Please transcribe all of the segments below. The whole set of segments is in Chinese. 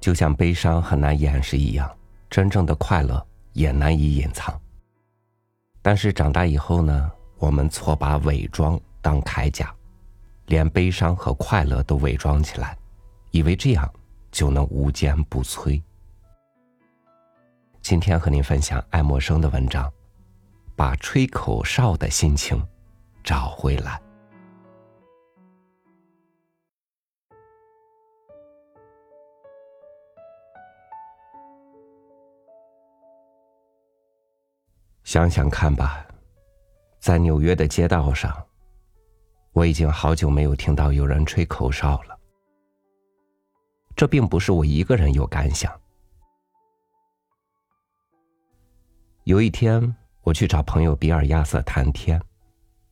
就像悲伤很难掩饰一样，真正的快乐也难以隐藏。但是长大以后呢，我们错把伪装当铠甲，连悲伤和快乐都伪装起来，以为这样就能无坚不摧。今天和您分享爱默生的文章，把吹口哨的心情找回来。想想看吧，在纽约的街道上，我已经好久没有听到有人吹口哨了。这并不是我一个人有感想。有一天，我去找朋友比尔·亚瑟谈天，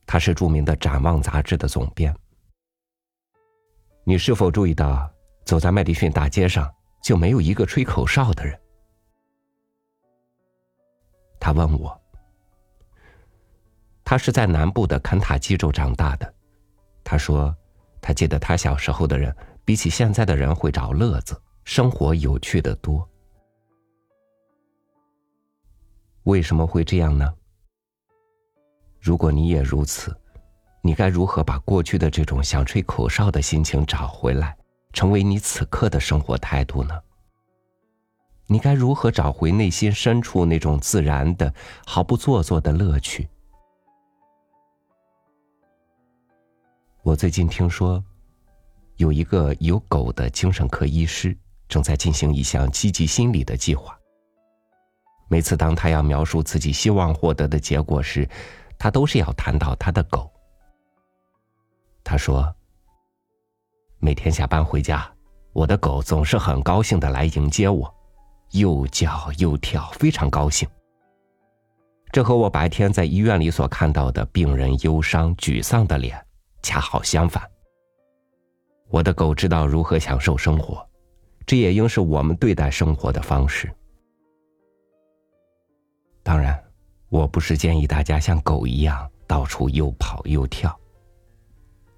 他是著名的《展望》杂志的总编。你是否注意到，走在麦迪逊大街上就没有一个吹口哨的人？他问我。他是在南部的肯塔基州长大的，他说，他记得他小时候的人比起现在的人会找乐子，生活有趣的多。为什么会这样呢？如果你也如此，你该如何把过去的这种想吹口哨的心情找回来，成为你此刻的生活态度呢？你该如何找回内心深处那种自然的、毫不做作的乐趣？我最近听说，有一个有狗的精神科医师正在进行一项积极心理的计划。每次当他要描述自己希望获得的结果时，他都是要谈到他的狗。他说：“每天下班回家，我的狗总是很高兴的来迎接我，又叫又跳，非常高兴。这和我白天在医院里所看到的病人忧伤、沮丧的脸。”恰好相反，我的狗知道如何享受生活，这也应是我们对待生活的方式。当然，我不是建议大家像狗一样到处又跑又跳。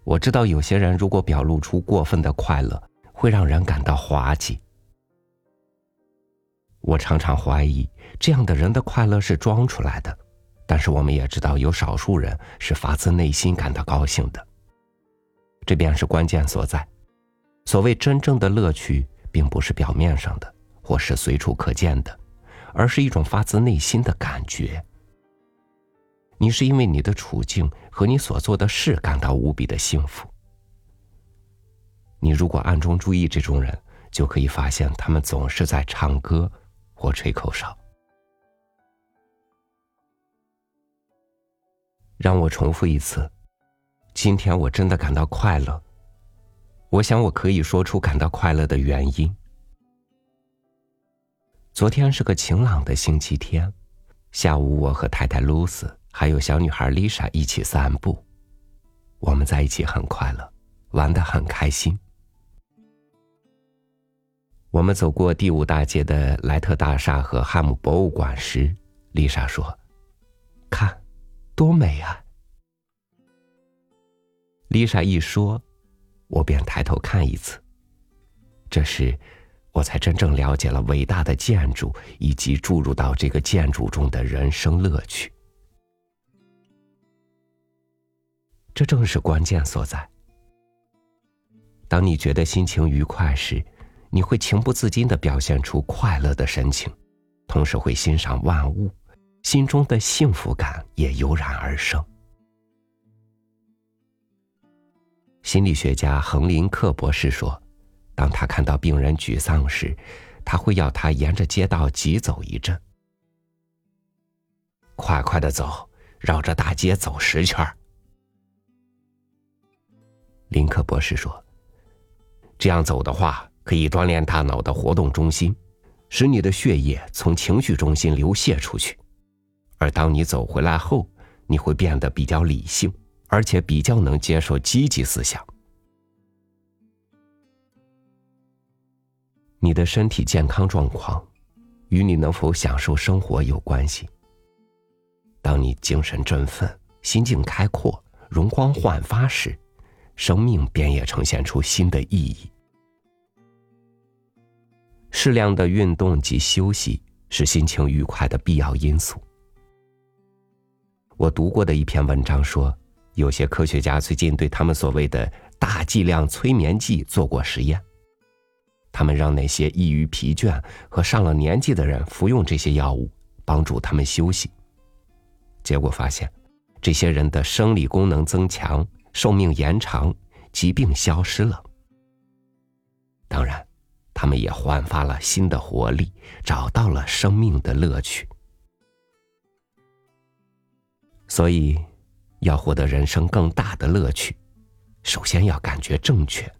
我知道有些人如果表露出过分的快乐，会让人感到滑稽。我常常怀疑这样的人的快乐是装出来的，但是我们也知道有少数人是发自内心感到高兴的。这便是关键所在。所谓真正的乐趣，并不是表面上的，或是随处可见的，而是一种发自内心的感觉。你是因为你的处境和你所做的事感到无比的幸福。你如果暗中注意这种人，就可以发现他们总是在唱歌或吹口哨。让我重复一次。今天我真的感到快乐。我想我可以说出感到快乐的原因。昨天是个晴朗的星期天，下午我和太太露丝还有小女孩丽莎一起散步，我们在一起很快乐，玩得很开心。我们走过第五大街的莱特大厦和汉姆博物馆时，丽莎说：“看，多美啊！”丽莎一说，我便抬头看一次。这时，我才真正了解了伟大的建筑以及注入到这个建筑中的人生乐趣。这正是关键所在。当你觉得心情愉快时，你会情不自禁的表现出快乐的神情，同时会欣赏万物，心中的幸福感也油然而生。心理学家亨林克博士说：“当他看到病人沮丧时，他会要他沿着街道急走一阵，快快的走，绕着大街走十圈。”林克博士说：“这样走的话，可以锻炼大脑的活动中心，使你的血液从情绪中心流泻出去，而当你走回来后，你会变得比较理性。”而且比较能接受积极思想。你的身体健康状况与你能否享受生活有关系。当你精神振奋、心境开阔、容光焕发时，生命便也呈现出新的意义。适量的运动及休息是心情愉快的必要因素。我读过的一篇文章说，有些科学家最近对他们所谓的大剂量催眠剂做过实验。他们让那些易于疲倦和上了年纪的人服用这些药物，帮助他们休息。结果发现，这些人的生理功能增强，寿命延长，疾病消失了。当然，他们也焕发了新的活力，找到了生命的乐趣。所以，要获得人生更大的乐趣，首先要感觉正确。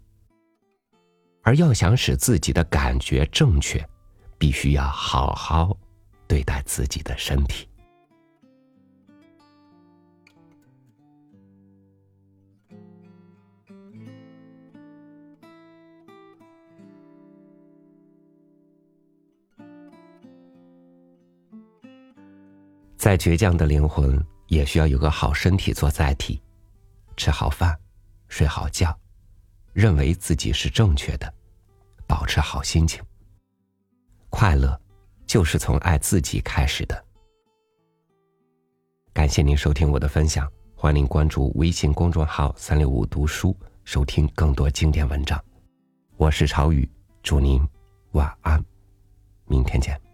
而要想使自己的感觉正确，必须要好好对待自己的身体。再倔强的灵魂，也需要有个好身体做载体，吃好饭，睡好觉。认为自己是正确的，保持好心情。快乐就是从爱自己开始的。感谢您收听我的分享，欢迎关注微信公众号“三六五读书”，收听更多经典文章。我是朝雨，祝您晚安，明天见。